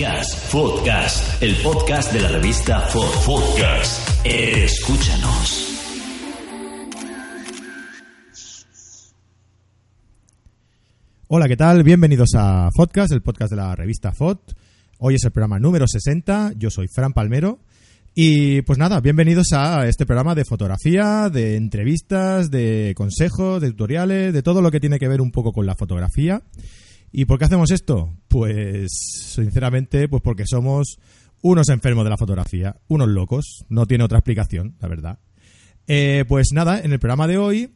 Podcast, Podcast, el podcast de la revista Podcast. Escúchanos. Hola, ¿qué tal? Bienvenidos a Podcast, el podcast de la revista FOD. Hoy es el programa número 60. Yo soy Fran Palmero. Y pues nada, bienvenidos a este programa de fotografía, de entrevistas, de consejos, de tutoriales, de todo lo que tiene que ver un poco con la fotografía. ¿Y por qué hacemos esto? Pues sinceramente, pues porque somos unos enfermos de la fotografía, unos locos, no tiene otra explicación, la verdad. Eh, pues nada, en el programa de hoy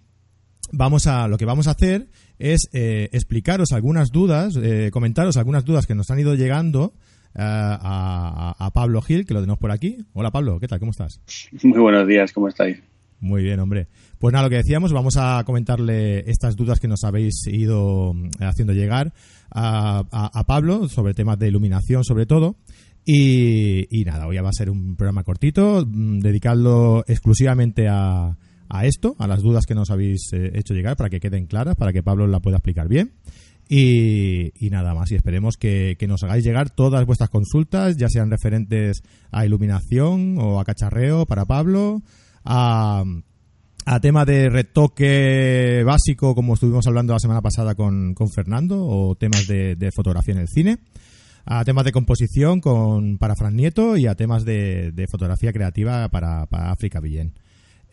vamos a lo que vamos a hacer es eh, explicaros algunas dudas, eh, comentaros algunas dudas que nos han ido llegando eh, a, a Pablo Gil, que lo tenemos por aquí. Hola Pablo, ¿qué tal? ¿Cómo estás? Muy buenos días, ¿cómo estáis? Muy bien, hombre. Pues nada, lo que decíamos, vamos a comentarle estas dudas que nos habéis ido mm, haciendo llegar a, a- Pablo sobre temas de iluminación, sobre todo. Y, y nada, hoy va a ser un programa cortito, mm, dedicado exclusivamente a, a esto, a las dudas que nos habéis eh, hecho llegar, para que queden claras, para que Pablo la pueda explicar bien. Y, y nada más, y esperemos que, que nos hagáis llegar todas vuestras consultas, ya sean referentes a iluminación o a cacharreo para Pablo, a, a tema de retoque básico, como estuvimos hablando la semana pasada con, con Fernando, o temas de, de fotografía en el cine, a temas de composición con, para Fran Nieto y a temas de, de fotografía creativa para, para África Villén.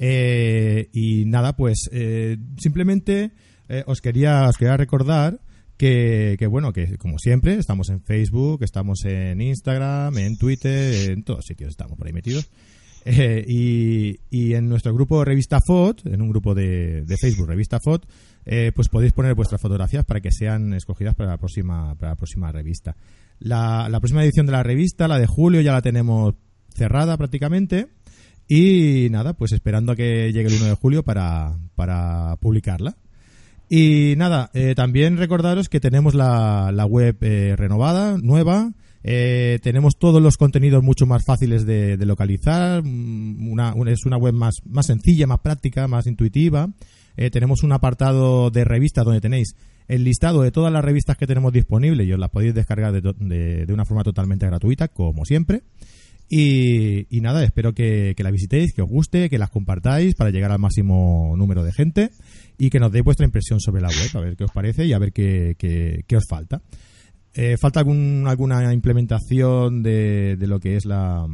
Eh, y nada, pues eh, simplemente eh, os, quería, os quería recordar que, que, bueno, que como siempre, estamos en Facebook, estamos en Instagram, en Twitter, en todos sitios estamos por ahí metidos. Eh, y, en nuestro grupo Revista FOT, en un grupo de, de Facebook Revista FOT, eh, pues podéis poner vuestras fotografías para que sean escogidas para la próxima, para la próxima revista. La, la próxima edición de la revista, la de julio, ya la tenemos cerrada prácticamente. Y nada, pues esperando a que llegue el 1 de julio para, para publicarla. Y nada, eh, también recordaros que tenemos la, la web eh, renovada, nueva. Eh, tenemos todos los contenidos mucho más fáciles de, localizar. mm, Una, es una web más, más sencilla, más práctica, más intuitiva. Eh, tenemos un apartado de revistas donde tenéis el listado de todas las revistas que tenemos disponibles y os las podéis descargar de, de- una forma totalmente gratuita, como siempre. Y, nada, espero que, la visitéis, que os guste, que las compartáis para llegar al máximo número de gente y que nos deis vuestra impresión sobre la web, a ver qué os parece y a ver qué- qué os falta. Eh, falta algún, alguna implementación de, lo que es la,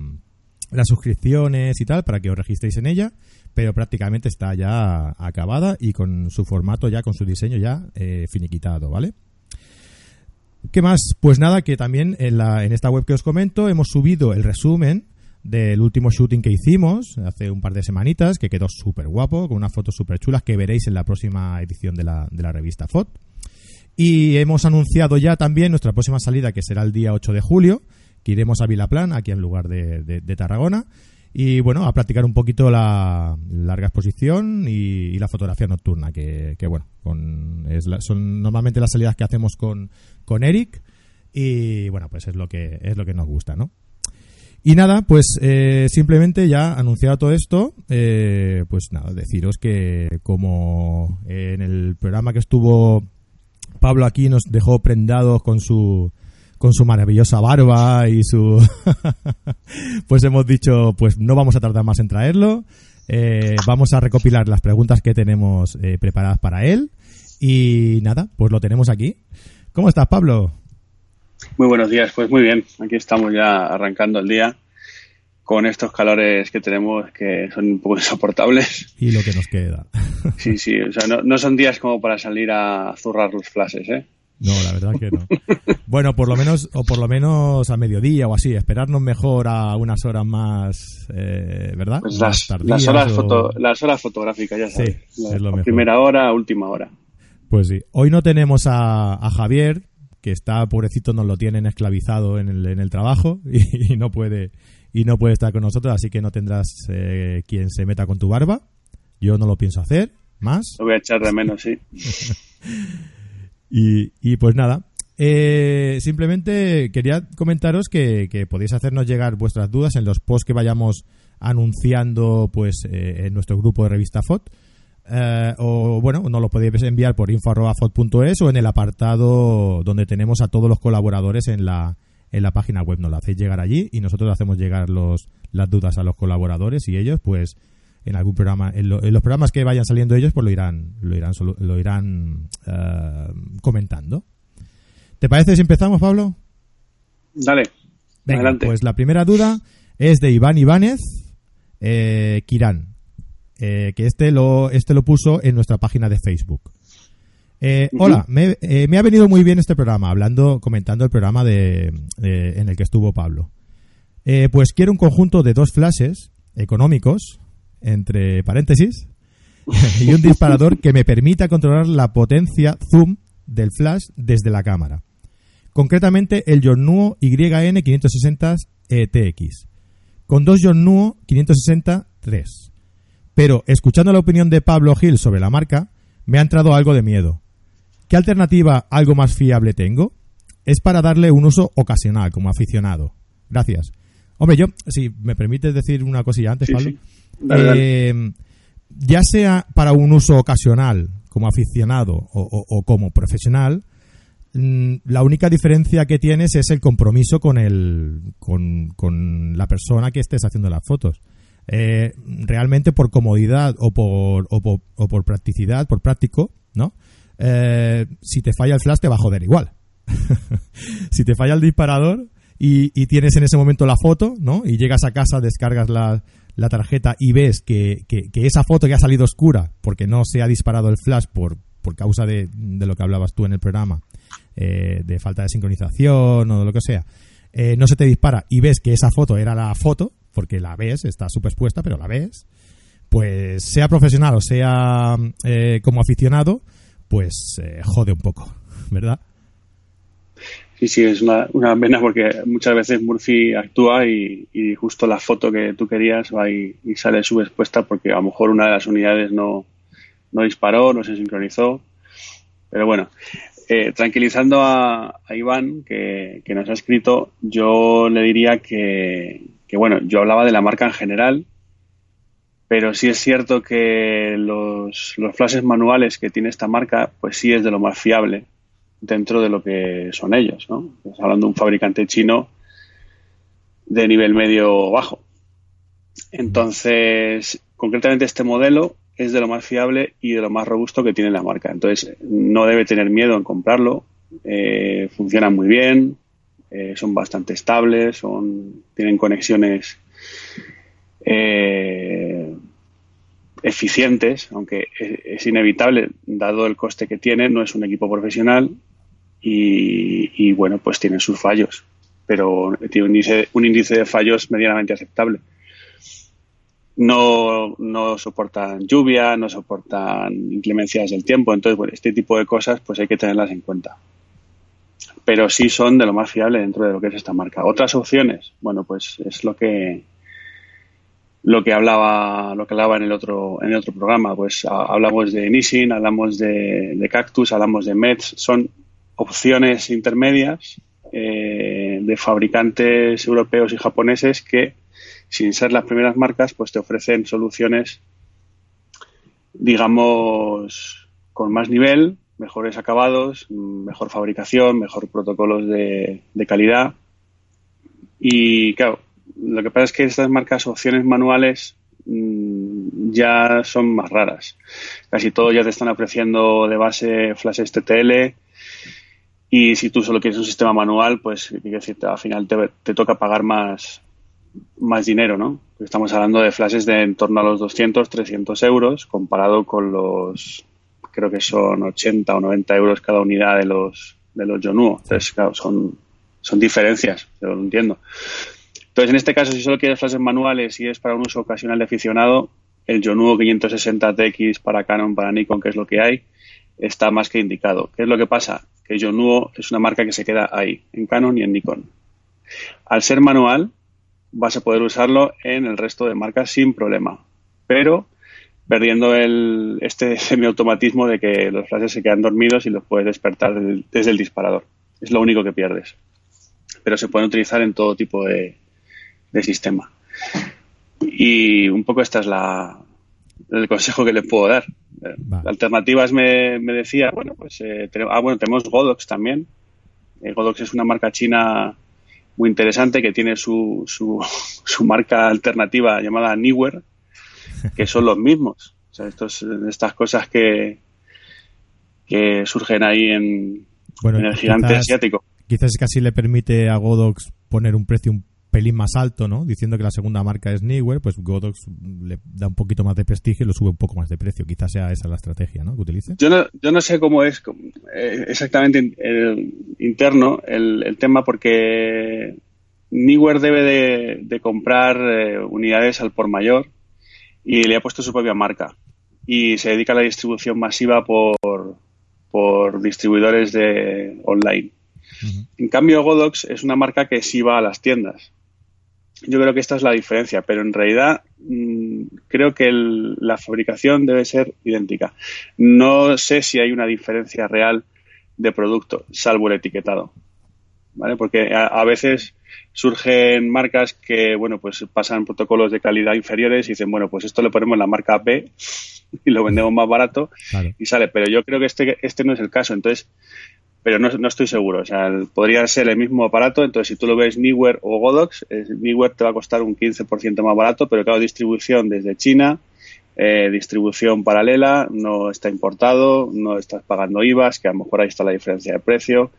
las suscripciones y tal para que os registréis en ella, pero prácticamente está ya acabada y con su formato ya, con su diseño ya eh, finiquitado, ¿vale? ¿Qué más? Pues nada, que también en, la, en esta web que os comento hemos subido el resumen del último shooting que hicimos hace un par de semanitas, que quedó súper guapo, con unas fotos súper chulas que veréis en la próxima edición de la, de la revista FOT. Y hemos anunciado ya también nuestra próxima salida, que será el día 8 de julio, que iremos a Vilaplan, aquí en lugar de, Tarragona. Y bueno, a practicar un poquito la larga exposición y, y la fotografía nocturna, que, que bueno, con, es la- son normalmente las salidas que hacemos con, con Eric. Y bueno, pues es lo que, es lo que nos gusta, ¿no? Y nada, pues eh, simplemente ya anunciado todo esto, eh, pues nada, deciros que como en el programa que estuvo Pablo aquí nos dejó prendados con su con su maravillosa barba y su pues hemos dicho pues no vamos a tardar más en traerlo. Eh, vamos a recopilar las preguntas que tenemos eh, preparadas para él. Y nada pues lo tenemos aquí. Cómo estás Pablo Muy buenos días, pues muy bien, aquí estamos ya arrancando el día con estos calores que tenemos que son un poco insoportables. y lo que nos queda Sí, sí, o sea, no, no son días como para salir a zurrar los flashes, ¿eh? No, la verdad que no. Bueno, por lo menos, o por lo menos a mediodía o así, esperarnos mejor a unas horas más, eh, ¿verdad? Pues las, horas o- foto, las horas fotográficas, ya Sí, sabes. es La- lo mejor. primera hora, última hora. Pues sí. Hoy no tenemos a, a Javier, que está, pobrecito, nos lo tienen esclavizado en el, en el trabajo y, y no puede y no puede estar con nosotros, así que no tendrás eh, quien se meta con tu barba. Yo no lo pienso hacer, más. Lo voy a echar de menos, sí. Y, y pues nada, eh, simplemente quería comentaros que, que podéis hacernos llegar vuestras dudas en los posts que vayamos anunciando pues eh, en nuestro grupo de revista FOT. Eh, o bueno, nos lo podéis enviar por info.fot.es o en el apartado donde tenemos a todos los colaboradores en la, en la página web, nos lo hacéis llegar allí y nosotros hacemos llegar los, las dudas a los colaboradores y ellos, pues, en algún programa, en, los programas que vayan saliendo ellos, pues lo irán, lo irán, lo irán eh, comentando. ¿Te parece si empezamos, Pablo? Dale. adelante. Pues la primera duda es de Iván Ibánez eh, Kirán, eh, que este lo, este lo puso en nuestra página de Facebook. Eh, hola, me, me, ha venido muy bien este programa, hablando, comentando el programa de, en el que estuvo Pablo. pues quiero un conjunto de dos flashes económicos, entre paréntesis, y un disparador que me permita controlar la potencia zoom del flash desde la cámara. Concretamente el Yornuo YN560 TX con dos John Nuo 560-3. Pero, escuchando la opinión de Pablo Gil sobre la marca, me ha entrado algo de miedo. ¿Qué alternativa algo más fiable tengo? Es para darle un uso ocasional, como aficionado. Gracias. Hombre, yo, si me permites decir una cosilla antes, Pablo. Eh, ya sea para un uso ocasional, como aficionado o como profesional, Mm, la única diferencia que tienes es el compromiso con, el, con, la persona que estés haciendo las fotos. Eh, realmente por comodidad o por, o por, practicidad, por práctico, ¿no? Eh, si te falla el flash te va a joder igual. si te falla el disparador y, tienes en ese momento la foto, ¿no? Y llegas a casa, descargas la, tarjeta y ves que, esa foto que ha salido oscura porque no se ha disparado el flash por, causa de, de lo que hablabas tú en el programa, eh, de falta de sincronización o de lo que sea, eh, no se te dispara y ves que esa foto era la foto, porque la ves, está superpuesta, pero la ves, pues sea profesional o sea eh, como aficionado, pues jode un poco, ¿verdad? Sí, sí, es una, una pena porque muchas veces Murphy actúa y, justo la foto que tú querías va y, sale subexpuesta porque a lo mejor una de las unidades no, no disparó, no se sincronizó. Pero bueno, eh, tranquilizando a, Iván, que, nos ha escrito, yo le diría que, bueno, yo hablaba de la marca en general, pero sí es cierto que los, los flashes manuales que tiene esta marca, pues sí es de lo más fiable dentro de lo que son ellos, ¿no? Estamos hablando de un fabricante chino de nivel medio o bajo. Entonces, concretamente este modelo es de lo más fiable y de lo más robusto que tiene la marca. Entonces, no debe tener miedo en comprarlo. Eh, funcionan muy bien, eh, son bastante estables, son, tienen conexiones eh, eficientes, aunque es, inevitable, dado el coste que tiene, no es un equipo profesional y, bueno, pues tiene sus fallos, pero tiene un índice, un índice de fallos medianamente aceptable no, no soportan lluvia, no soportan inclemencias del tiempo. Entonces, bueno, este tipo de cosas pues hay que tenerlas en cuenta. Pero sí son de lo más fiable dentro de lo que es esta marca. Otras opciones, bueno, pues es lo que lo que hablaba lo que hablaba en el otro en el otro programa pues hablamos de Nissin hablamos de, Cactus hablamos de Mets son opciones intermedias eh, de fabricantes europeos y japoneses que sin ser las primeras marcas, pues te ofrecen soluciones, digamos, con más nivel, mejores acabados, mejor fabricación, mejor protocolos de, calidad. Y claro, lo que pasa es que estas marcas opciones manuales mm, ya son más raras. Casi todos ya te están ofreciendo de base flashes TTL y si tú solo quieres un sistema manual, pues al final te, te toca pagar más, más dinero, ¿no? Estamos hablando de flashes de en torno a los 200, 300 euros, comparado con los, creo que son 80 o 90 euros cada unidad de los, de los Yonuo. Entonces, claro, son, son diferencias, yo lo entiendo. Entonces, en este caso, si solo quieres flashes manuales y es para un uso ocasional de aficionado, el Yonuo 560TX para Canon, para Nikon, que es lo que hay, está más que indicado. ¿Qué es lo que pasa? Que Yonuo es una marca que se queda ahí, en Canon y en Nikon. Al ser manual, vas a poder usarlo en el resto de marcas sin problema. Pero perdiendo el, este semiautomatismo de que los flashes se quedan dormidos y los puedes despertar desde el disparador. Es lo único que pierdes. Pero se pueden utilizar en todo tipo de, sistema. Y un poco esta es la, el consejo que le puedo dar. Alternativas me, decía, bueno, pues eh, tenemos, ah, bueno, tenemos Godox también. Eh, Godox es una marca china muy interesante que tiene su, su, su marca alternativa llamada Newer, que son los mismos. O sea, estos, estas cosas que, que surgen ahí en, en el gigante asiático. Quizás casi le permite a Godox poner un precio un pelín más alto, ¿no? Diciendo que la segunda marca es Newer, pues Godox le da un poquito más de prestigio y lo sube un poco más de precio. Quizás sea esa la estrategia, ¿no? Que utilice. Yo no, yo no sé cómo es eh, exactamente el, interno el, el, tema porque Newer debe de, de comprar eh, unidades al por mayor y le ha puesto su propia marca y se dedica a la distribución masiva por, por distribuidores de online. En cambio, Godox es una marca que sí va a las tiendas. Yo creo que esta es la diferencia, pero en realidad mmm, creo que el, la fabricación debe ser idéntica. No sé si hay una diferencia real de producto, salvo el etiquetado. ¿Vale? Porque a, a veces surgen marcas que, bueno, pues pasan protocolos de calidad inferiores y dicen, bueno, pues esto le ponemos la marca B y lo vendemos más barato Claro. y sale. Pero yo creo que este, este no es el caso. Entonces, pero no, no estoy seguro. O sea, podría ser el mismo aparato. Entonces, si tú lo ves Newer o Godox, eh, te va a costar un 15% más barato, pero claro, distribución desde China, eh, distribución paralela, no está importado, no estás pagando IVAs, que a lo mejor ahí está la diferencia de precio.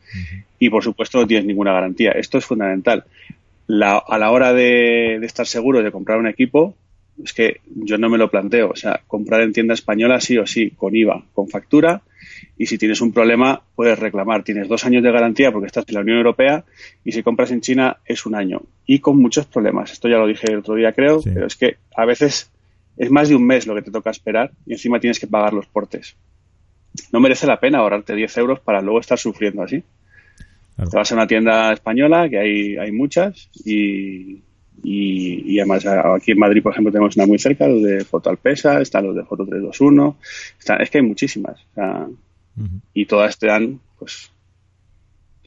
Y por supuesto, no tienes ninguna garantía. Esto es fundamental. La- a la hora de, de estar seguro de comprar un equipo, es que yo no me lo planteo. O sea, comprar en tienda española sí o sí, con IVA, con factura. Y si tienes un problema, puedes reclamar. Tienes dos años de garantía porque estás en la Unión Europea. Y si compras en China, es un año. Y con muchos problemas. Esto ya lo dije el otro día, creo. Sí. Pero es que a veces es más de un mes lo que te toca esperar. Y encima tienes que pagar los portes. No merece la pena ahorrarte 10 euros para luego estar sufriendo así. Claro. Te vas a una tienda española, que hay, hay muchas, y, y, y además aquí en Madrid, por ejemplo, tenemos una muy cerca, los de Foto Alpesa, están los de Foto 321, están, es que hay muchísimas. o sea, Ujú. y todas te dan, pues,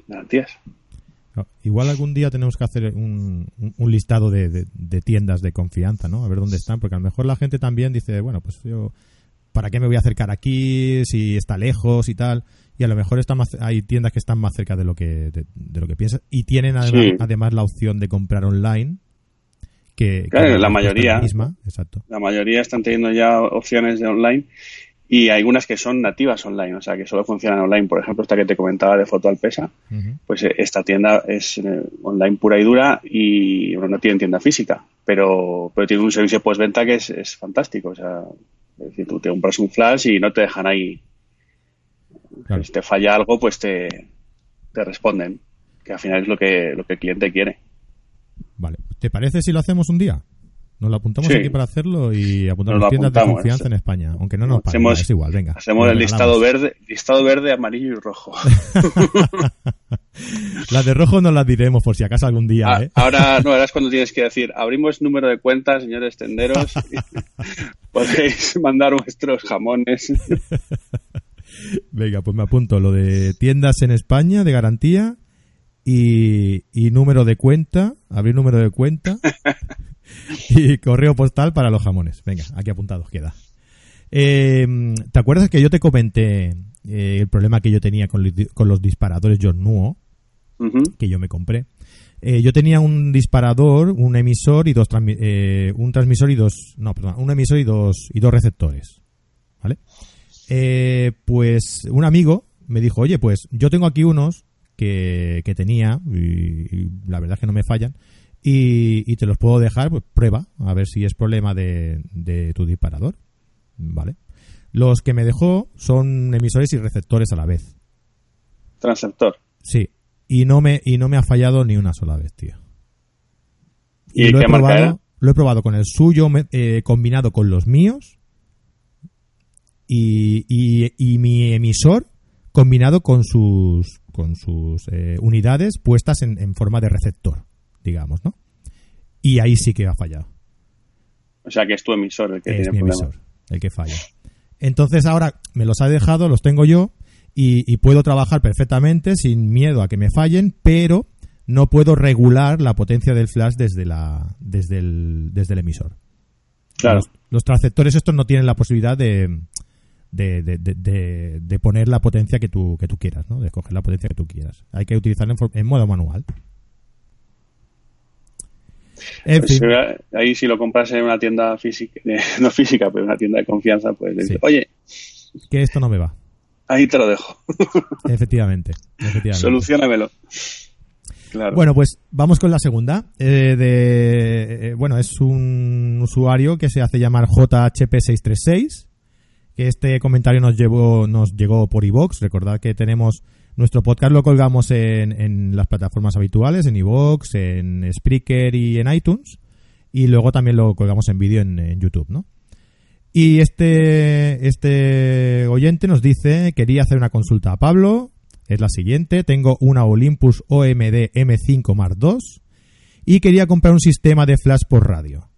garantías. Igual algún día tenemos que hacer un, un- un listado de, de- de tiendas de confianza, ¿no? A ver dónde están, porque a lo mejor la gente también dice, bueno, pues yo, ¿para qué me voy a acercar aquí si está lejos y tal? Y a lo mejor está más, hay tiendas que están más cerca de lo que de, de lo que piensas y tienen además, Sí. además la opción de comprar online. Que, Claro, que la mayoría. misma, exacto. La mayoría están teniendo ya opciones de online y hay algunas que son nativas online, o sea, que solo funcionan online. Por ejemplo, esta que te comentaba de Foto Alpesa, Ujú. pues eh, esta tienda es eh, online pura y dura y bueno, no tienen tienda física, pero, pero tiene un servicio postventa que es, es fantástico. O sea, es decir, tú te compras un flash y no te dejan ahí. Claro. Si te falla algo, pues te, te responden, que al final es lo que, lo que el cliente quiere. Vale. ¿Te parece si lo hacemos un día? Nos lo apuntamos Sí. aquí para hacerlo y apuntamos tiendas de confianza en España. Aunque no nos Hacemos- es igual, venga. Hacemos el listado verde, listado verde, amarillo y rojo. Las de rojo nos las diremos por si acaso algún día, Ah, ¿eh? Ahora, no, ahora es cuando tienes que decir, abrimos número de cuentas, señores tenderos, podéis mandar vuestros jamones. Venga, pues me apunto lo de tiendas en España de garantía y, y número de cuenta, abrir número de cuenta y correo postal para los jamones. Venga, aquí apuntados queda. Eh, ¿Te acuerdas que yo te comenté eh, el problema que yo tenía con, li- con los disparadores John Nuo? Que yo me compré. Eh, yo tenía un disparador, un emisor y dos un transmisor y dos no, perdón, un emisor y dos y dos receptores, ¿vale? Pues un amigo me dijo, oye, pues yo tengo aquí unos que, que tenía y, y la verdad es que no me fallan y, y te los puedo dejar, pues prueba a ver si es problema de, de tu disparador, ¿vale? Los que me dejó son emisores y receptores a la vez. Transceptor. Sí. Y no me, y no me ha fallado ni una sola vez, tío. ¿Y lo he qué marca probado, era? lo he probado con el suyo eh, combinado con los míos y, y, y mi emisor combinado con sus con sus eh, unidades puestas en, en forma de receptor, digamos, ¿no? Y ahí sí que ha fallado. O sea, que es tu emisor el que es tiene mi problemas. emisor el que falla. Entonces ahora me los ha dejado, los tengo yo y, y puedo trabajar perfectamente sin miedo a que me fallen, pero no puedo regular la potencia del flash desde la desde el desde el emisor. Claro. Los, los transceptores estos no tienen la posibilidad de de, de, de- de- poner la potencia que tú que tú quieras, ¿no? De escoger la potencia que tú quieras. Hay que utilizarlo en, en modo manual. En Pues, fin. ahí si lo compras en una tienda física, eh, no física, pero una tienda de confianza, pues dices, Sí. oye, Que esto no me va. ahí te lo dejo, Efectivamente. efectivamente. solucionamelo. Claro. Bueno, pues vamos con la segunda. Eh, de, eh, bueno, es un usuario que se hace llamar JHP636. Este comentario nos llevó, llegó por iVox. Recordad que tenemos nuestro podcast lo colgamos en, las plataformas habituales, en iVox, en Spreaker y en iTunes. Y luego también lo colgamos en vídeo en, en YouTube, ¿no? Y este, este oyente nos dice, quería hacer una consulta a Pablo, es la siguiente, tengo una Olympus OMD M5 Mark II y quería comprar un sistema de flash por radio.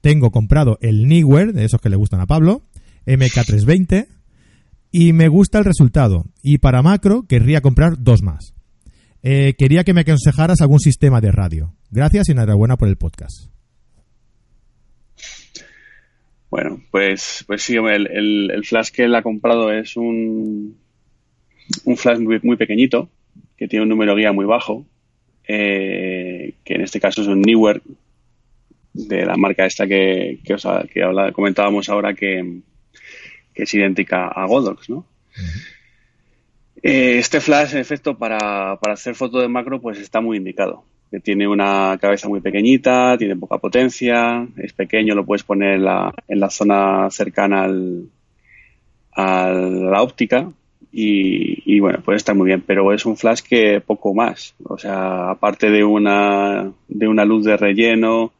Tengo comprado el Neewer, de esos que le gustan a Pablo, MK320, y me gusta el resultado. Y para macro querría comprar dos más. Eh, quería que me aconsejaras algún sistema de radio. Gracias y enhorabuena por el podcast. Bueno, pues, pues sí, el, el- flash que él ha comprado es un, un flash muy, pequeñito, que tiene un número guía muy bajo, eh, que en este caso es un Newer, de la marca esta que, que, os que habla- comentábamos ahora que, que es idéntica a Godox, ¿no? Eh, este flash, en efecto, para, para hacer foto de macro, pues está muy indicado. Que tiene una cabeza muy pequeñita, tiene poca potencia, es pequeño, lo puedes poner en la, en la zona cercana al, a la óptica y, y, bueno, puede estar muy bien, pero es un flash que poco más. O sea, aparte de una, de una luz de relleno,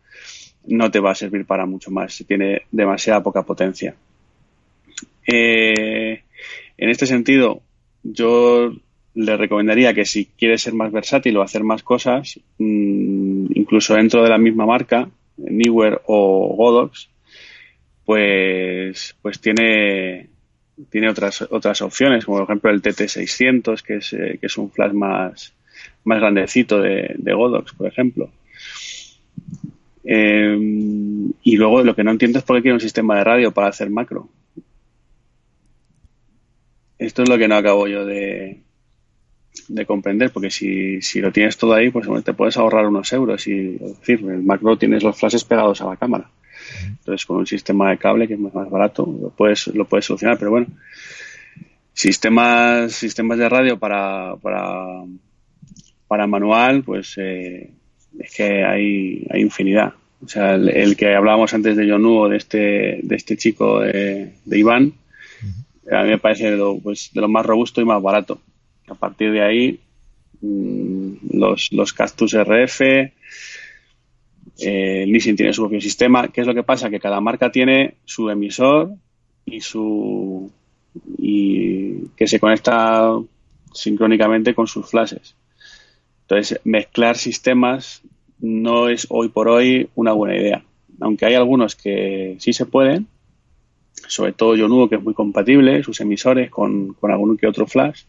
no te va a servir para mucho más. Tiene demasiada poca potencia. Eh, en este sentido, yo le recomendaría que si quiere ser más versátil o hacer más cosas, mmm, incluso dentro de la misma marca, Newer o Godox, pues, pues tiene, tiene otras, otras opciones, como por ejemplo el TT600, que es, eh, que es un flash más, más grandecito de, de Godox, por ejemplo. Eh, y luego lo que no entiendo es por qué quiere un sistema de radio para hacer macro. Esto es lo que no acabo yo de, de comprender, porque si, si, lo tienes todo ahí, pues te puedes ahorrar unos euros y decir, el macro tienes los flashes pegados a la cámara. Entonces, con un sistema de cable que es más barato, lo puedes, lo puedes solucionar, pero bueno, sistemas, sistemas de radio para, para, para manual, pues eh, es que hay, hay infinidad. O sea, el, el que hablábamos antes de Yonu, de este, de este chico de, de Iván, a mí me parece de lo, pues, de lo más robusto y más barato. A partir de ahí, mmm, los, los Cactus RF, eh, Nissin tiene su propio sistema. ¿Qué es lo que pasa? Que cada marca tiene su emisor y su y que se conecta sincrónicamente con sus flashes. Entonces, mezclar sistemas no es hoy por hoy una buena idea. Aunque hay algunos que sí se pueden, sobre todo Yonuo, que es muy compatible, sus emisores con, con algún que otro flash.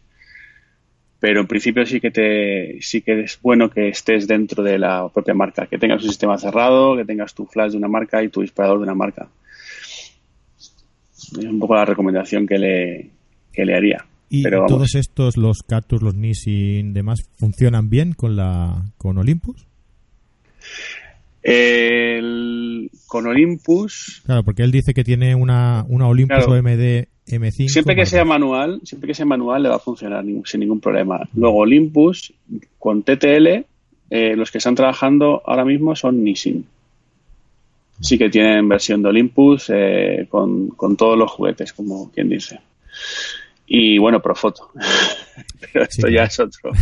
Pero en principio sí que te sí que es bueno que estés dentro de la propia marca, que tengas un sistema cerrado, que tengas tu flash de una marca y tu disparador de una marca. Es un poco la recomendación que le, que le haría. ¿Y Pero todos estos, los Cactus, los Nissin, demás, funcionan bien con la con Olympus? El, con Olympus. Claro, porque él dice que tiene una, una Olympus Claro. OMD M5. Siempre que sea manual, siempre que sea manual le va a funcionar sin ningún problema. Luego Olympus con TTL, eh, los que están trabajando ahora mismo son Nissin. Sí que tienen versión de Olympus eh, con, con todos los juguetes, como quien dice. Y bueno, Profoto. Pero esto Sí, ya es otro.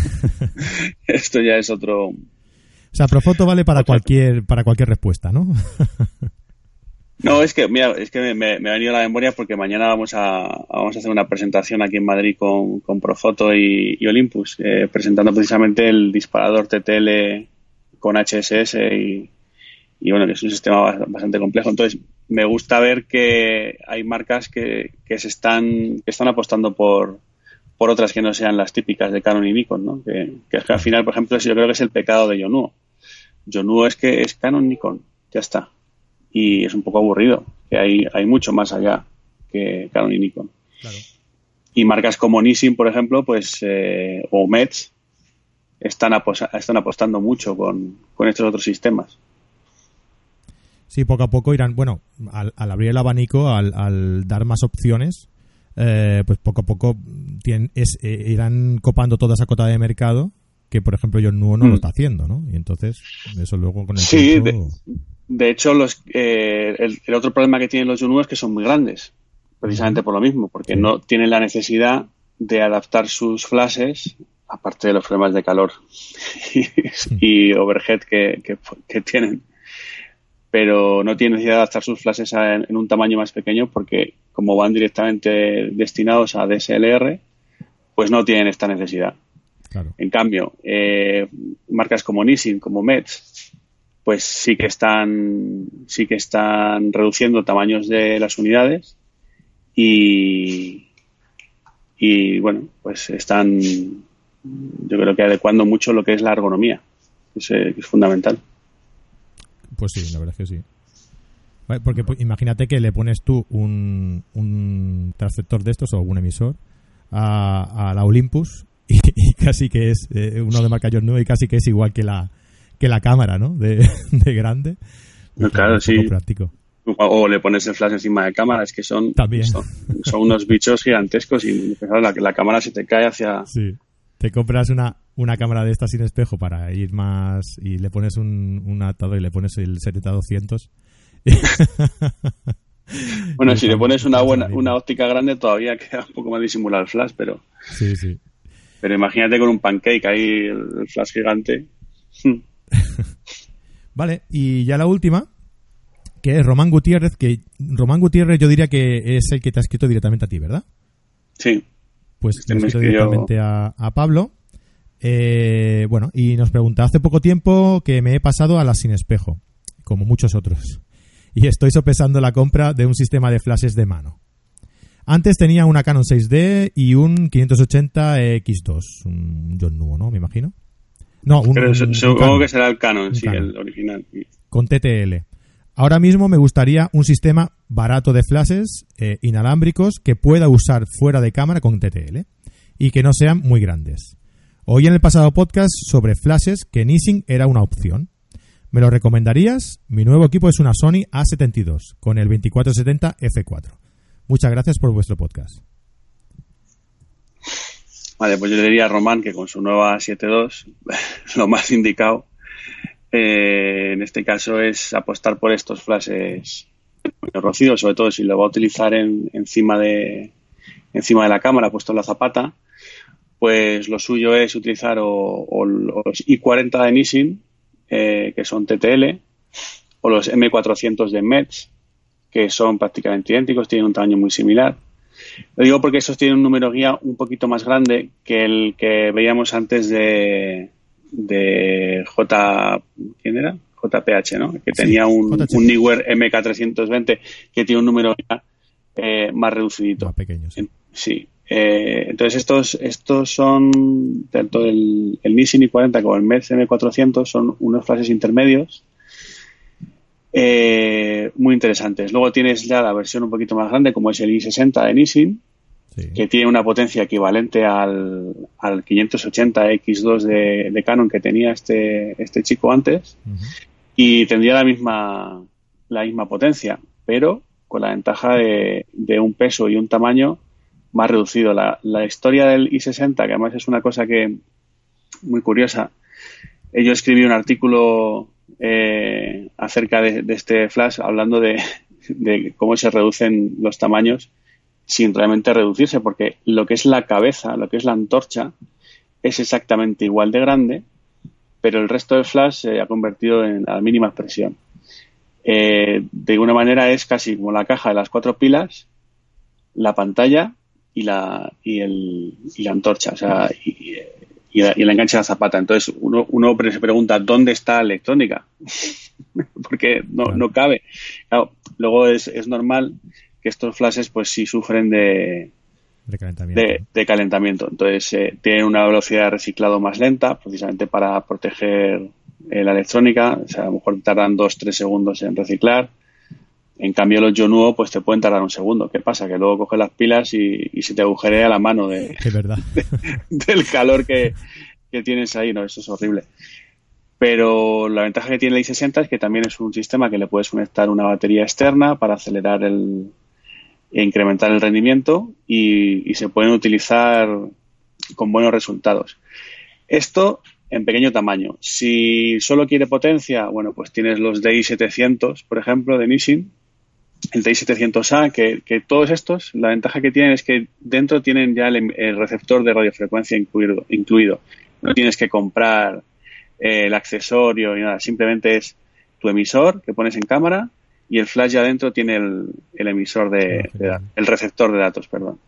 esto ya es otro. O sea, Profoto vale para cualquier para cualquier respuesta, ¿no? No, es que, mira, es que me, me- ha venido a la memoria porque mañana vamos a, vamos a hacer una presentación aquí en Madrid con, con Profoto y, y Olympus, eh, presentando precisamente el disparador TTL con HSS y, y bueno, que es un sistema ba- bastante complejo. Entonces, me gusta ver que hay marcas que, que se están, que están apostando por, por otras que no sean las típicas de Canon y Nikon, ¿no? Que, que es que al final, por ejemplo, yo creo que es el pecado de Yonuo. Yonuo es que es Canon Nikon, ya está y es un poco aburrido, que hay, hay mucho más allá que Canon y Nikon. Claro. Y marcas como Nissin, por ejemplo, pues eh, o Metz están, apostando mucho con, con estos otros sistemas. Sí, poco a poco irán, bueno, al, al abrir el abanico, al, al dar más opciones, eh, pues poco a poco tienen, es, eh, irán copando toda esa cota de mercado que, por ejemplo, John Nuo no Mm. lo está haciendo, ¿no? Y entonces, eso luego con el Sí, tiempo... De hecho, los, eh, el, el otro problema que tienen los Juno es que son muy grandes, precisamente por lo mismo, porque Sí. no tienen la necesidad de adaptar sus flashes, aparte de los problemas de calor y, y overhead que, que- que tienen. Pero no tienen necesidad de adaptar sus flashes a- en, un tamaño más pequeño porque como van directamente destinados a DSLR, pues no tienen esta necesidad. Claro. En cambio, eh, marcas como Nissin, como Metz, pues sí que están, sí que están reduciendo tamaños de las unidades y, y bueno, pues están, yo creo que adecuando mucho lo que es la ergonomía, que es, eh, que es fundamental. Pues sí, la verdad es que sí. Vale, Porque pues, imagínate que le pones tú un, un transceptor de estos o un emisor a, a la Olympus y, y casi que es eh, uno de marca John y casi que es igual que la que la cámara, ¿no? De, de grande. No, claro, sí. práctico. O, le pones el flash encima de cámara, es que son, También. son, son unos bichos gigantescos y la, la cámara se te cae hacia... Sí. Te compras una, una cámara de estas sin espejo para ir más y le pones un, un adaptador y le pones el 70-200. Bueno, si le pones una buena una óptica grande todavía queda un poco más disimular el flash, pero Sí, sí. pero imagínate con un pancake ahí el, flash gigante. Vale, y ya la última, que es Román Gutiérrez, que Román Gutiérrez yo diría que es el que te ha escrito directamente a ti, ¿verdad? Sí, Pues Este le ha escrito escribió- directamente a, a Pablo. Eh, bueno, y nos pregunta, hace poco tiempo que me he pasado a la sin espejo, como muchos otros, y estoy sopesando la compra de un sistema de flashes de mano. Antes tenía una Canon 6D y un 580 X2, un John Nuo, ¿no? Me imagino. No, un, pero un- su- un supongo Canon que será el Canon, sí, Canon. el original. con TTL. Ahora mismo me gustaría un sistema barato de flashes eh, inalámbricos que pueda usar fuera de cámara con TTL y que no sean muy grandes. Oí en el pasado podcast sobre flashes que Nissin era una opción. ¿Me lo recomendarías? Mi nuevo equipo es una Sony A72 con el 2470 F4. Muchas gracias por vuestro podcast. Vale, pues yo le diría a Román que con su nueva 7.2 lo más indicado eh, en este caso es apostar por estos flashes rocidos, sobre todo si lo va a utilizar en- encima de encima de la cámara puesto en la zapata, pues lo suyo es utilizar o los i40 de Nissin, eh, que son TTL, o los M400 de Metz, que son prácticamente idénticos, tienen un tamaño muy similar. Lo digo porque esos tienen un número guía un poquito más grande que el que veíamos antes de, de J. ¿Quién era? JPH, ¿no? Que Sí, tenía un, un Neewer MK320 que tiene un número guía eh, más reducidito. Más pequeños. En- Sí. Eh, entonces estos estos son tanto el, el Nissin i40 como el Metz M400 son unos flashes intermedios eh, muy interesantes. Luego tienes ya la versión un poquito más grande como es el i60 de Nissin Sí. que tiene una potencia equivalente al, al 580 X2 de, de Canon que tenía este, este chico antes y tendría la misma, la misma potencia, pero con la ventaja de, de un peso y un tamaño más reducido. La, la historia del i60, que además es una cosa que muy curiosa, yo escribí un artículo eh, acerca de, este flash hablando de, de cómo se reducen los tamaños sin realmente reducirse, porque lo que es la cabeza, lo que es la antorcha, es exactamente igual de grande, pero el resto del flash se ha convertido en la mínima expresión. Eh, de alguna manera es casi como la caja de las cuatro pilas, la pantalla y la, y el, y la antorcha, o sea, y, y, la- y el enganche de la zapata. Entonces uno, uno se pregunta, ¿dónde está la electrónica? Porque no, no cabe. Claro, luego es, es normal que estos flashes pues sí sufren de, De calentamiento. de, de calentamiento. Entonces, eh, tienen una velocidad de reciclado más lenta, precisamente para proteger eh, la electrónica. O sea, a lo mejor tardan 2-3 segundos en reciclar. En cambio, los Yonuo, pues te pueden tardar un segundo. ¿Qué pasa? Que luego coges las pilas y, y se te agujerea la mano de, Es verdad. del calor que, que tienes ahí. No, eso es horrible. Pero la ventaja que tiene el i60 es que también es un sistema que le puedes conectar una batería externa para acelerar el, e incrementar el rendimiento y, se pueden utilizar con buenos resultados. Esto en pequeño tamaño. Si solo quiere potencia, bueno, pues tienes los DI700, por ejemplo, de Nissin, el DI700A, que, que, todos estos, la ventaja que tienen es que dentro tienen ya el, receptor de radiofrecuencia incluido, incluido. No tienes que comprar eh, el accesorio ni nada, simplemente es tu emisor que pones en cámara y el flash ya adentro tiene el, emisor de, el receptor de datos, perdón.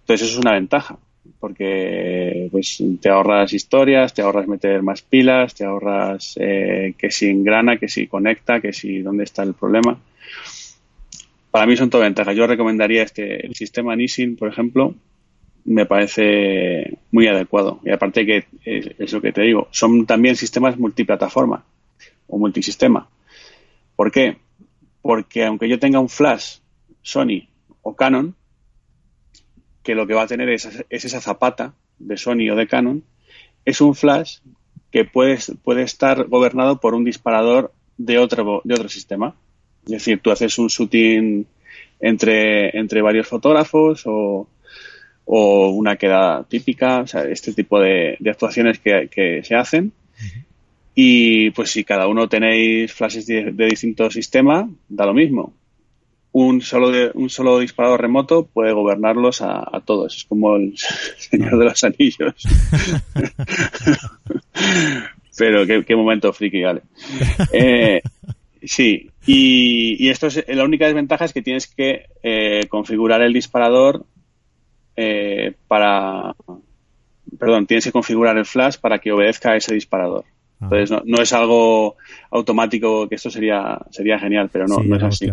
Entonces eso es una ventaja porque pues te ahorras historias, te ahorras meter más pilas, te ahorras eh, que si engrana, que si conecta, que si dónde está el problema. Para mí son todo ventajas. Yo recomendaría este el sistema Nissin, por ejemplo, me parece muy adecuado. Y aparte que es lo que te digo, son también sistemas multiplataforma o multisistema. ¿Por qué? porque aunque yo tenga un flash Sony o Canon, que lo que va a tener es, esa zapata de Sony o de Canon, es un flash que puede, puede estar gobernado por un disparador de otro, de otro sistema. Es decir, tú haces un shooting entre, entre varios fotógrafos o, una queda típica, o sea, este tipo de, actuaciones que, se hacen. Y pues si cada uno tenéis flashes de, distinto sistema, da lo mismo. Un solo, de, un solo disparador remoto puede gobernarlos a, todos. Es como el Señor de los Anillos. Pero qué, momento friki, vale. Eh, sí, y, esto es la única desventaja es que tienes que eh, configurar el disparador eh, para. Perdón, tienes que configurar el flash para que obedezca a ese disparador. Entonces no, es algo automático, que esto sería sería genial, pero no, no es así.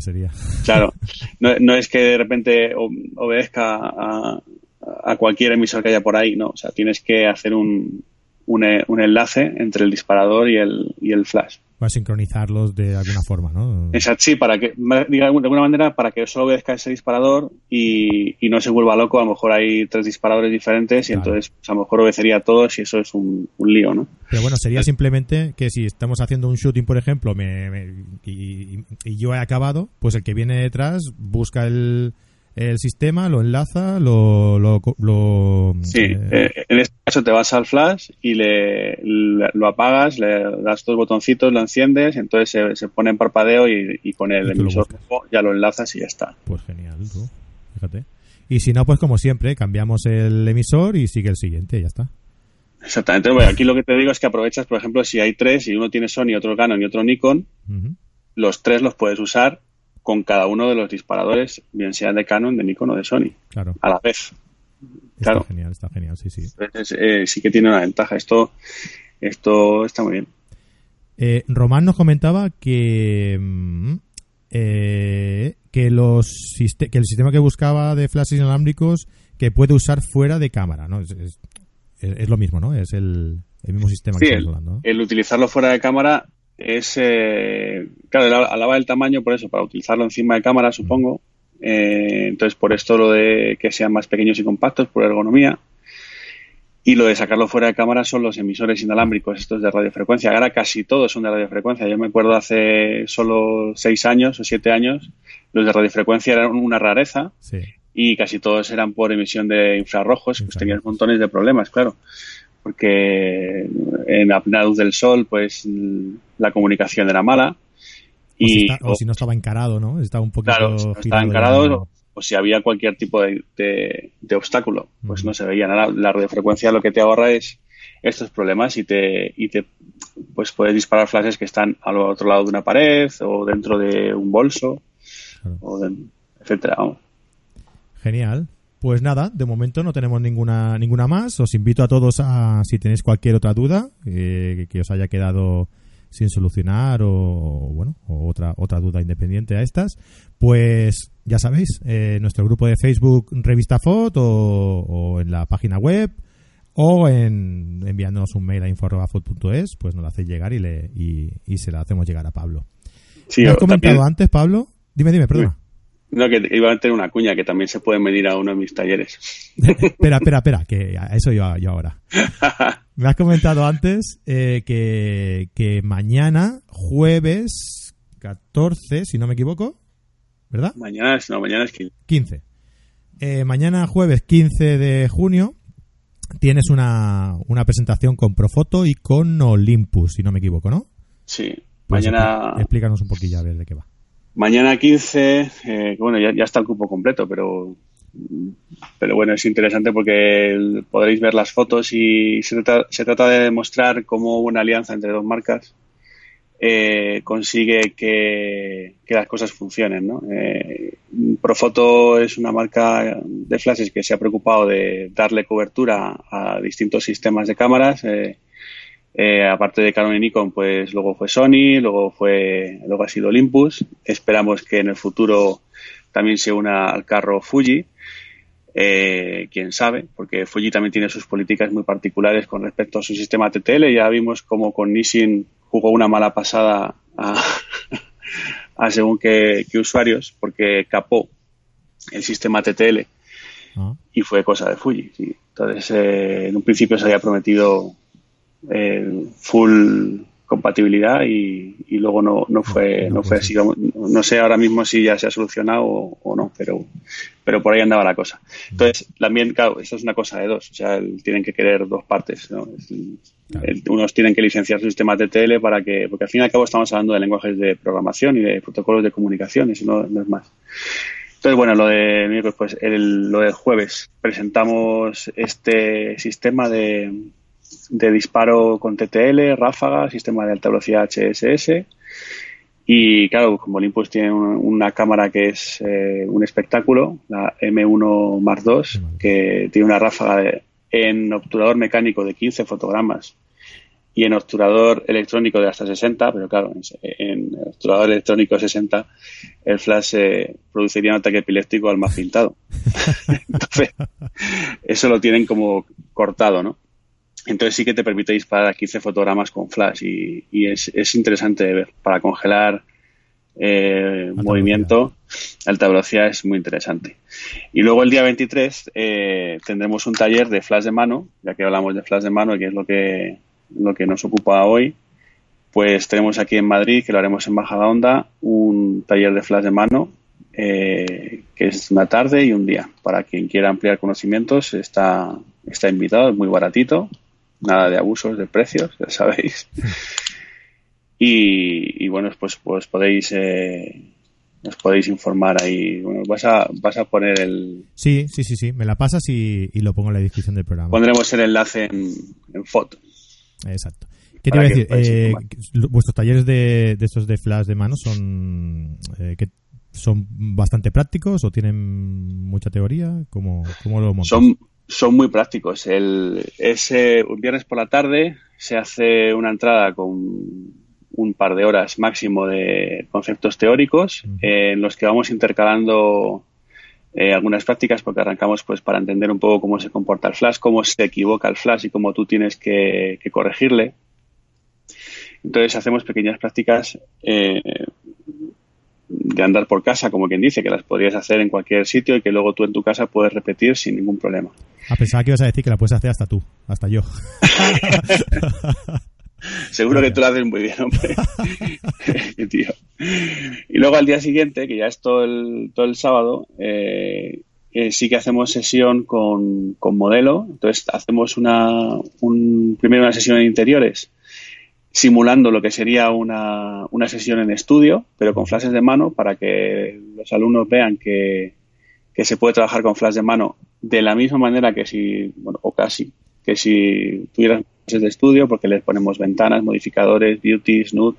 Claro, no, es que de repente obedezca a, a, cualquier emisor que haya por ahí, no. O sea, tienes que hacer un, un, un enlace entre el disparador y el, y el flash sincronizarlos de alguna forma, ¿no? Exacto, sí, para que, de alguna manera, para que solo obedezca ese disparador y, no se vuelva loco, a lo mejor hay tres disparadores diferentes y entonces pues, a lo mejor obedecería a todos y eso es un, lío, ¿no? Pero bueno, sería simplemente que si estamos haciendo un shooting, por ejemplo, y yo he acabado, pues el que viene detrás busca el el sistema, lo enlaza, lo... lo, sí, eh, eh, en este caso te vas al flash y le, lo apagas, le das dos botoncitos, lo enciendes, entonces se, pone en parpadeo y, con el emisor ya lo enlazas y ya está. Pues genial, tú, fíjate. Y si no, pues como siempre, cambiamos el emisor y sigue el siguiente, ya está. Exactamente. Bueno, aquí lo que te digo es que aprovechas, por ejemplo, si hay tres y uno tiene Sony, otro Canon y otro Nikon, los tres los puedes usar con cada uno de los disparadores, bien sea de Canon, de Nikon o de Sony, claro. a la vez. Está genial, está genial, sí, sí. Eh, sí que tiene una ventaja. Esto, esto está muy bien. Eh, Román nos comentaba que mm, eh, que los que el sistema que buscaba de flashes inalámbricos que puede usar fuera de cámara, ¿no? Es, lo mismo, ¿no? Es el, mismo sistema que estamos hablando. El utilizarlo fuera de cámara es, eh, claro, alaba el tamaño por eso, para utilizarlo encima de cámara, supongo. Eh, entonces, por esto lo de que sean más pequeños y compactos, por ergonomía. Y lo de sacarlo fuera de cámara son los emisores inalámbricos, estos de radiofrecuencia. Ahora casi todos son de radiofrecuencia. Yo me acuerdo hace solo seis años o siete años, los de radiofrecuencia eran una rareza. Y casi todos eran por emisión de infrarrojos, pues tenían montones de problemas, claro porque en la plena luz del sol, pues la comunicación era mala. Y, o si, no estaba encarado, ¿no? Estaba un poquito. Claro, si no estaba encarado, o, si había cualquier tipo de, de, obstáculo, pues no se veía nada. La radiofrecuencia lo que te ahorra es estos problemas y te, y te pues puedes disparar flashes que están al otro lado de una pared o dentro de un bolso, o etcétera. Genial. Pues nada, de momento no tenemos ninguna ninguna más. Os invito a todos a, si tenéis cualquier otra duda eh, que os haya quedado sin solucionar o, bueno o otra otra duda independiente a estas, pues ya sabéis, eh, nuestro grupo de Facebook Revista Foto o, en la página web o en enviándonos un mail a info.fot.es, pues nos lo hacéis llegar y, le, y, se la hacemos llegar a Pablo. Sí, has comentado antes, Pablo? Dime, dime, perdona. No, que iba a tener una cuña que también se puede medir a uno de mis talleres. espera, espera, espera, que a eso yo, yo ahora. Me has comentado antes eh, que, que mañana, jueves 14, si no me equivoco, ¿verdad? Mañana, no, mañana es 15. 15. Eh, mañana, jueves 15 de junio, tienes una, una presentación con Profoto y con Olympus, si no me equivoco, ¿no? Sí. Pues mañana. Explícanos un poquillo a ver de qué va. Mañana 15, eh, bueno, ya, está el cupo completo, pero, pero bueno, es interesante porque podréis ver las fotos y se trata, se trata de demostrar cómo una alianza entre dos marcas eh, consigue que, que, las cosas funcionen. ¿no? Eh, Profoto es una marca de flashes que se ha preocupado de darle cobertura a distintos sistemas de cámaras. Eh, aparte de Canon y Nikon, pues luego fue Sony, luego fue, luego ha sido Olympus. Esperamos que en el futuro también se una al carro Fuji. Eh, quién sabe, porque Fuji también tiene sus políticas muy particulares con respecto a su sistema TTL. Ya vimos como con Nissin jugó una mala pasada a, a según qué, usuarios, porque capó el sistema TTL ah. y fue cosa de Fuji. Entonces, eh, en un principio se había prometido eh, full compatibilidad y, luego no, no fue no, fue así no sé ahora mismo si ya se ha solucionado o, no pero pero por ahí andaba la cosa. Entonces también claro esto es una cosa de dos o sea tienen que querer dos partes unos tienen que licenciar su sistema TTL para que porque al fin y al cabo estamos hablando de lenguajes de programación y de protocolos de comunicación eso no, es más. Entonces, bueno, lo de pues el, lo del jueves presentamos este sistema de, de disparo con TTL, ráfaga, sistema de alta velocidad HSS. Y claro, como Olympus tiene una cámara que es eh, un espectáculo, la M1 Mark II, que tiene una ráfaga en obturador mecánico de 15 fotogramas y en obturador electrónico de hasta 60, pero claro, en, obturador electrónico 60 el flash eh, produciría un ataque epiléptico al más pintado. Entonces, eso lo tienen como cortado, ¿no? Entonces sí que te permite disparar a 15 fotogramas con flash y, es, interesante de ver. Para congelar eh, movimiento, alta velocidad es muy interesante. Y luego el día 23 eh, tendremos un taller de flash de mano, ya que hablamos de flash de mano, que es lo que, lo que nos ocupa hoy. Pues tenemos aquí en Madrid, que lo haremos en Bajada Onda, un taller de flash de mano, eh, que es una tarde y un día. Para quien quiera ampliar conocimientos, está, está invitado, es muy baratito, nada de abusos de precios, ya sabéis. Y, bueno, pues, pues podéis eh, nos podéis informar ahí. Bueno, vas a, vas a poner el... Sí, sí, sí, sí. Me la pasas y, lo pongo en la descripción del programa. Pondremos el enlace en, foto. Exacto. ¿Qué te iba a decir? Eh, ¿Vuestros talleres de, de, estos de flash de mano son, eh, que son bastante prácticos o tienen mucha teoría? ¿Cómo, cómo lo montas? Son, son muy prácticos. El, ese un viernes por la tarde se hace una entrada con un par de horas máximo de conceptos teóricos en los que vamos intercalando eh, algunas prácticas porque arrancamos pues para entender un poco cómo se comporta el flash, cómo se equivoca el flash y cómo tú tienes que, corregirle. Entonces hacemos pequeñas prácticas eh, de andar por casa, como quien dice, que las podrías hacer en cualquier sitio y que luego tú en tu casa puedes repetir sin ningún problema. A pesar que ibas a decir que la puedes hacer hasta tú, hasta yo. Seguro que tú lo haces muy bien, hombre. Y luego al día siguiente, que ya es todo el, todo el sábado, eh, eh, sí que hacemos sesión con, con modelo. Entonces hacemos una, un, primero una sesión en interiores simulando lo que sería una, una sesión en estudio, pero con flashes de mano, para que los alumnos vean que, que se puede trabajar con flash de mano de la misma manera que si, bueno, o casi, que si tuvieran flashes de estudio, porque les ponemos ventanas, modificadores, beauty, snoot,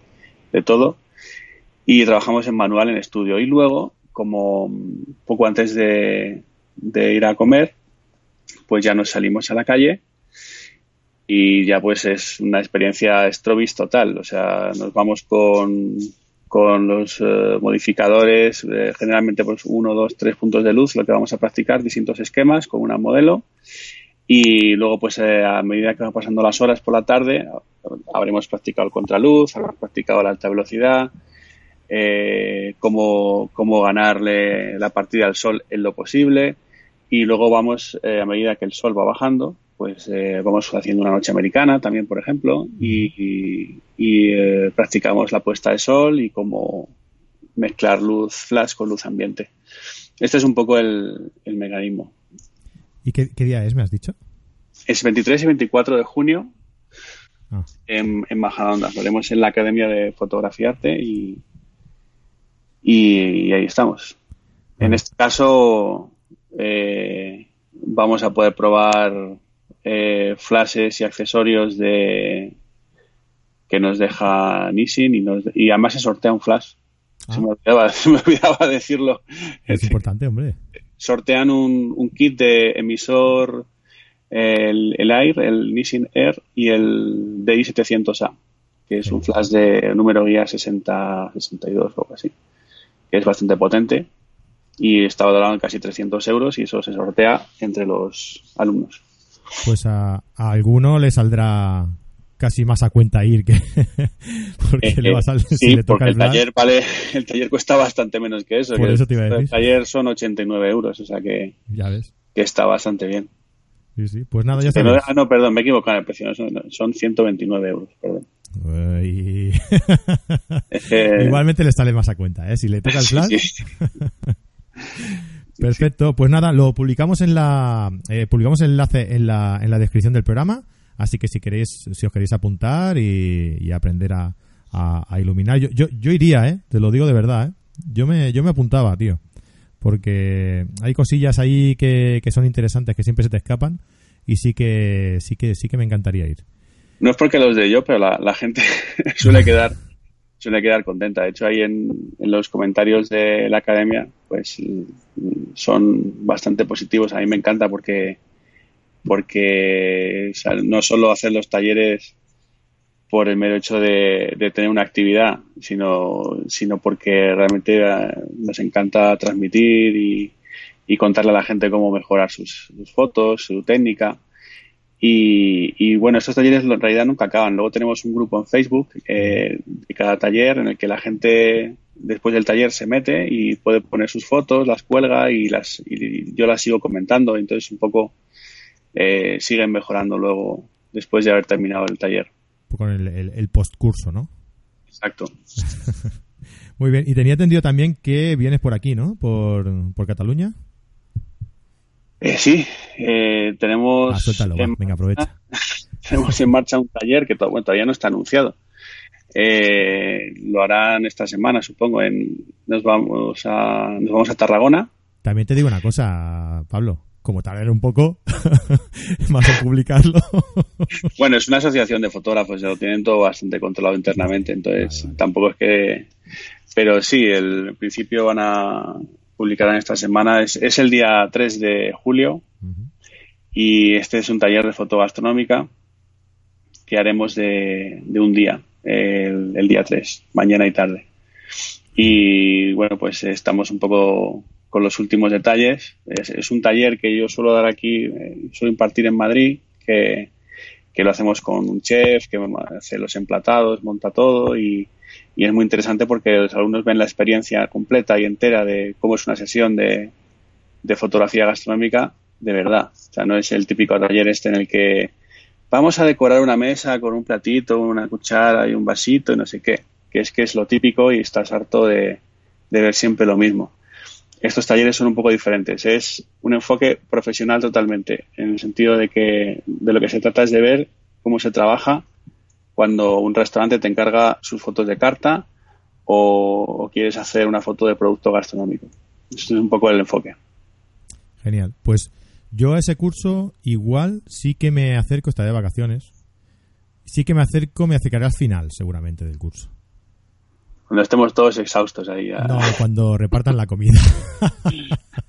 de todo, y trabajamos en manual en estudio. Y luego, como poco antes de, de ir a comer, pues ya nos salimos a la calle y ya pues es una experiencia Strobis total. O sea, nos vamos con, con los eh, modificadores, eh, generalmente pues uno, dos, tres puntos de luz, lo que vamos a practicar, distintos esquemas con una modelo. Y luego, pues eh, a medida que van pasando las horas por la tarde, habremos practicado el contraluz, habremos practicado la alta velocidad, cómo, cómo ganarle la partida al sol en lo posible y luego vamos, a medida que el sol va bajando, pues eh, vamos haciendo una noche americana también, por ejemplo, y, y, eh, practicamos la puesta de sol y cómo mezclar luz flash con luz ambiente. Este es un poco el, el mecanismo. ¿Y qué, qué, día es, me has dicho? Es 23 y 24 de junio ah. en, en Majadahonda. Lo haremos en la Academia de Fotografía Arte y, y, y ahí estamos. En este caso eh, vamos a poder probar eh, flashes y accesorios de que nos deja Nissin y, nos, y además se sortea un flash. Ah. Se, me olvidaba, se, me olvidaba, decirlo. Es importante, hombre. Sortean un, un kit de emisor, el, el, Air, el Nissin Air y el DI700A, que es un flash de número guía 60-62 o algo así que es bastante potente y está valorado en casi 300 euros y eso se sortea entre los alumnos. Pues a, a alguno le saldrá casi más a cuenta ir que porque eh, le va a salir sí, si le toca porque el, taller vale el taller cuesta bastante menos que eso, Por que eso te iba a decir. el taller son 89 euros o sea que, ya ves. que está bastante bien. Sí, sí. pues nada ya sabes. ah, no perdón me he equivocado en el precio son, son 129 euros perdón. Y... es que... igualmente le sale más a cuenta ¿eh? si le toca el flash. sí, Perfecto, pues nada, lo publicamos en la eh, publicamos el enlace en la, en la descripción del programa, así que si queréis, si os queréis apuntar y, aprender a, a, iluminar, yo, yo, yo iría, eh, te lo digo de verdad, eh. Yo me, yo me apuntaba, tío. Porque hay cosillas ahí que, que son interesantes, que siempre se te escapan, y sí que, sí que, sí que me encantaría ir. No es porque los de yo, pero la gente suele quedar suele quedar contenta. De hecho, ahí en, en, los comentarios de la academia, pues son bastante positivos. A mí me encanta porque, porque no solo hacer los talleres por el mero hecho de, de, tener una actividad, sino, sino porque realmente nos encanta transmitir y, y contarle a la gente cómo mejorar sus fotos, su técnica. Y, y, bueno, estos talleres en realidad nunca acaban. Luego tenemos un grupo en Facebook eh, de cada taller en el que la gente después del taller se mete y puede poner sus fotos, las cuelga y, las, y yo las sigo comentando. Entonces un poco eh, siguen mejorando luego después de haber terminado el taller. Con el, el, el postcurso, ¿no? Exacto. Muy bien. Y tenía entendido también que vienes por aquí, ¿no? Por, por Cataluña. Eh, sí, eh, tenemos. Ah, suéltalo. Venga, aprovecha. tenemos en marcha un taller que bueno, todavía no está anunciado. Eh, lo harán esta semana, supongo. En, nos vamos a nos vamos a Tarragona. También te digo una cosa, Pablo. Como tardar un poco más en publicarlo. bueno, es una asociación de fotógrafos, ya lo tienen todo bastante controlado internamente, entonces vale, vale. tampoco es que. Pero sí, el, en principio van a publicarán esta semana. Es, es el día 3 de julio uh -huh. y este es un taller de fotogastronómica que haremos de, de un día, el, el, día 3, mañana y tarde. Y bueno, pues estamos un poco con los últimos detalles. Es, es un taller que yo suelo dar aquí, eh, suelo impartir en Madrid, que, que lo hacemos con un chef que hace los emplatados, monta todo y, y es muy interesante porque los alumnos ven la experiencia completa y entera de cómo es una sesión de, de fotografía gastronómica de verdad. O sea, no es el típico taller este en el que vamos a decorar una mesa con un platito, una cuchara y un vasito y no sé qué, que es que es lo típico y estás harto de, de ver siempre lo mismo. Estos talleres son un poco diferentes. Es un enfoque profesional totalmente, en el sentido de que de lo que se trata es de ver cómo se trabaja cuando un restaurante te encarga sus fotos de carta o, o, quieres hacer una foto de producto gastronómico. Esto es un poco el enfoque. Genial. Pues yo a ese curso igual sí que me acerco, estaré de vacaciones. Sí que me acerco, me acercaré al final seguramente del curso. Cuando estemos todos exhaustos ahí. Ya. No, cuando repartan la comida.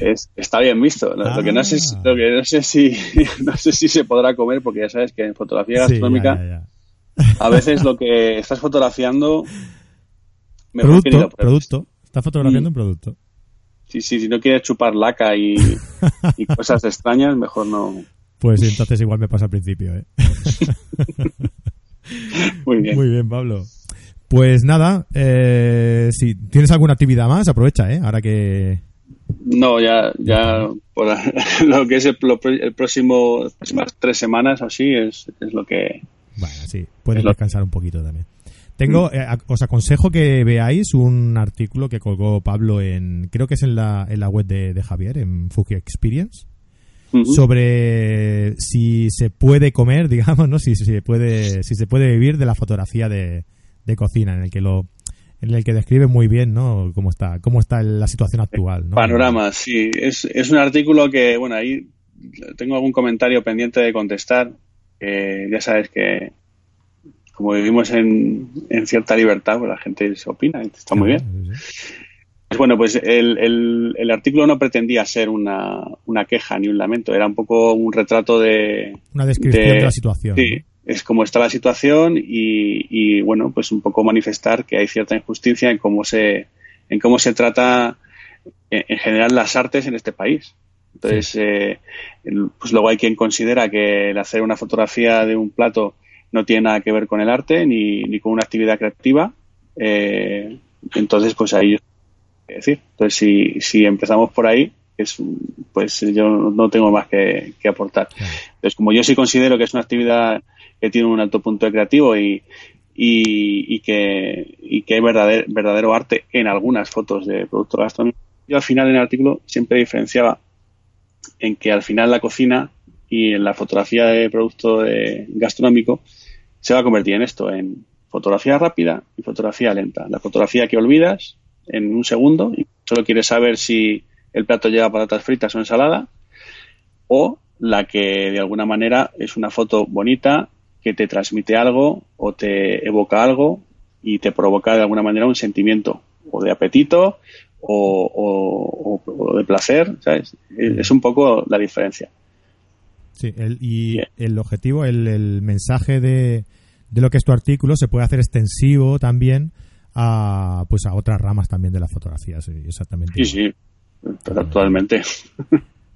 Es, está bien visto. Lo, ah. lo, que no sé, lo que no sé si no sé si se podrá comer porque ya sabes que en fotografía gastronómica sí, ya, ya, ya. a veces lo que estás fotografiando producto, producto. Estás fotografiando mm. un producto. Sí, sí, si no quieres chupar laca y, y cosas extrañas, mejor no. Pues entonces igual me pasa al principio, ¿eh? Muy bien. Muy bien, Pablo. Pues nada, eh, si tienes alguna actividad más, aprovecha, ¿eh? Ahora que... No, ya, ya por lo que es el, próximo, las próximas tres semanas o así es, es lo que... Bueno, sí, puedes descansar un poquito también. Tengo, mm. eh, os aconsejo que veáis un artículo que colgó Pablo en, creo que es en la, en la web de, de Javier, en Fuki Experience, sobre si se puede comer, digamos, ¿no? Si, si, se puede, si se puede vivir de la fotografía de, de cocina, en el que lo, en el que describe muy bien, ¿no? Cómo está, cómo está la situación actual, ¿no? Panorama, sí. Es, es un artículo que, bueno, ahí tengo algún comentario pendiente de contestar. ya sabes que como vivimos en, en cierta libertad, pues la gente se opina, está muy bien. Pues bueno, pues el, el, artículo no pretendía ser una, una, queja ni un lamento, era un poco un retrato de... Una descripción de, la situación. Sí, es como está la situación y, y, bueno, pues un poco manifestar que hay cierta injusticia en cómo se, en cómo se trata en, general las artes en este país. Entonces, eh, pues luego hay quien considera que el hacer una fotografía de un plato no tiene nada que ver con el arte ni, ni con una actividad creativa. Eh, entonces, pues ahí decir. Entonces, si, si empezamos por ahí, es, pues yo no tengo más que, aportar. Entonces, como yo sí considero que es una actividad que tiene un alto punto de creativo y, y, que, y que hay verdadero, verdadero arte en algunas fotos de productos gastronómicos, yo al final en el artículo siempre diferenciaba en que al final la cocina y en la fotografía de producto gastronómico se va a convertir en esto, en fotografía rápida y fotografía lenta. La fotografía que olvidas en un segundo y solo quieres saber si el plato lleva patatas fritas o ensalada, o la que de alguna manera es una foto bonita que te transmite algo o te evoca algo y te provoca de alguna manera un sentimiento o de apetito o, de placer, ¿sabes? Es un poco la diferencia. Sí, y el objetivo, el mensaje de, de lo que es tu artículo se puede hacer extensivo también a pues a otras ramas también de la fotografía exactamente sí sí actualmente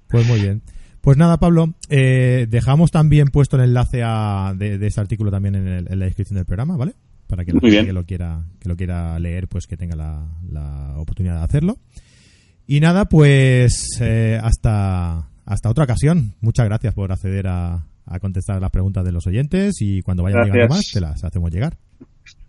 pues muy bien pues nada Pablo eh, dejamos también puesto el enlace a, de, este artículo también en, la descripción del programa vale para que la gente que lo quiera que lo quiera leer pues que tenga la, oportunidad de hacerlo. Y nada pues eh, hasta hasta otra ocasión. Muchas gracias por acceder a, a contestar las preguntas de los oyentes y cuando vayan llegando más te las hacemos llegar.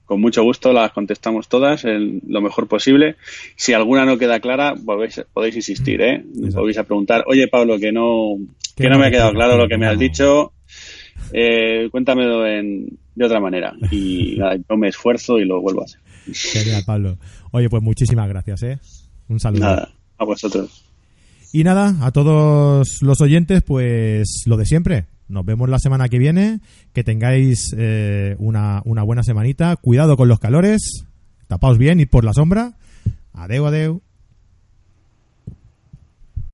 Con mucho gusto las contestamos todas en lo mejor posible. Si alguna no queda clara, podéis insistir, ¿eh? Podéis a preguntar, oye Pablo, que no, que no me ha quedado claro lo que me has dicho, eh, cuéntamelo en, de otra manera. Y yo me esfuerzo y lo vuelvo a hacer. Genial, Pablo. Oye, pues muchísimas gracias, ¿eh? Un saludo. Nada, a vosotros. Y nada, a todos los oyentes, pues lo de siempre. Nos vemos la semana que viene. Que tengáis eh, una, una buena semanita. Cuidado con los calores. Tapaos bien y por la sombra. Adeu, adeu.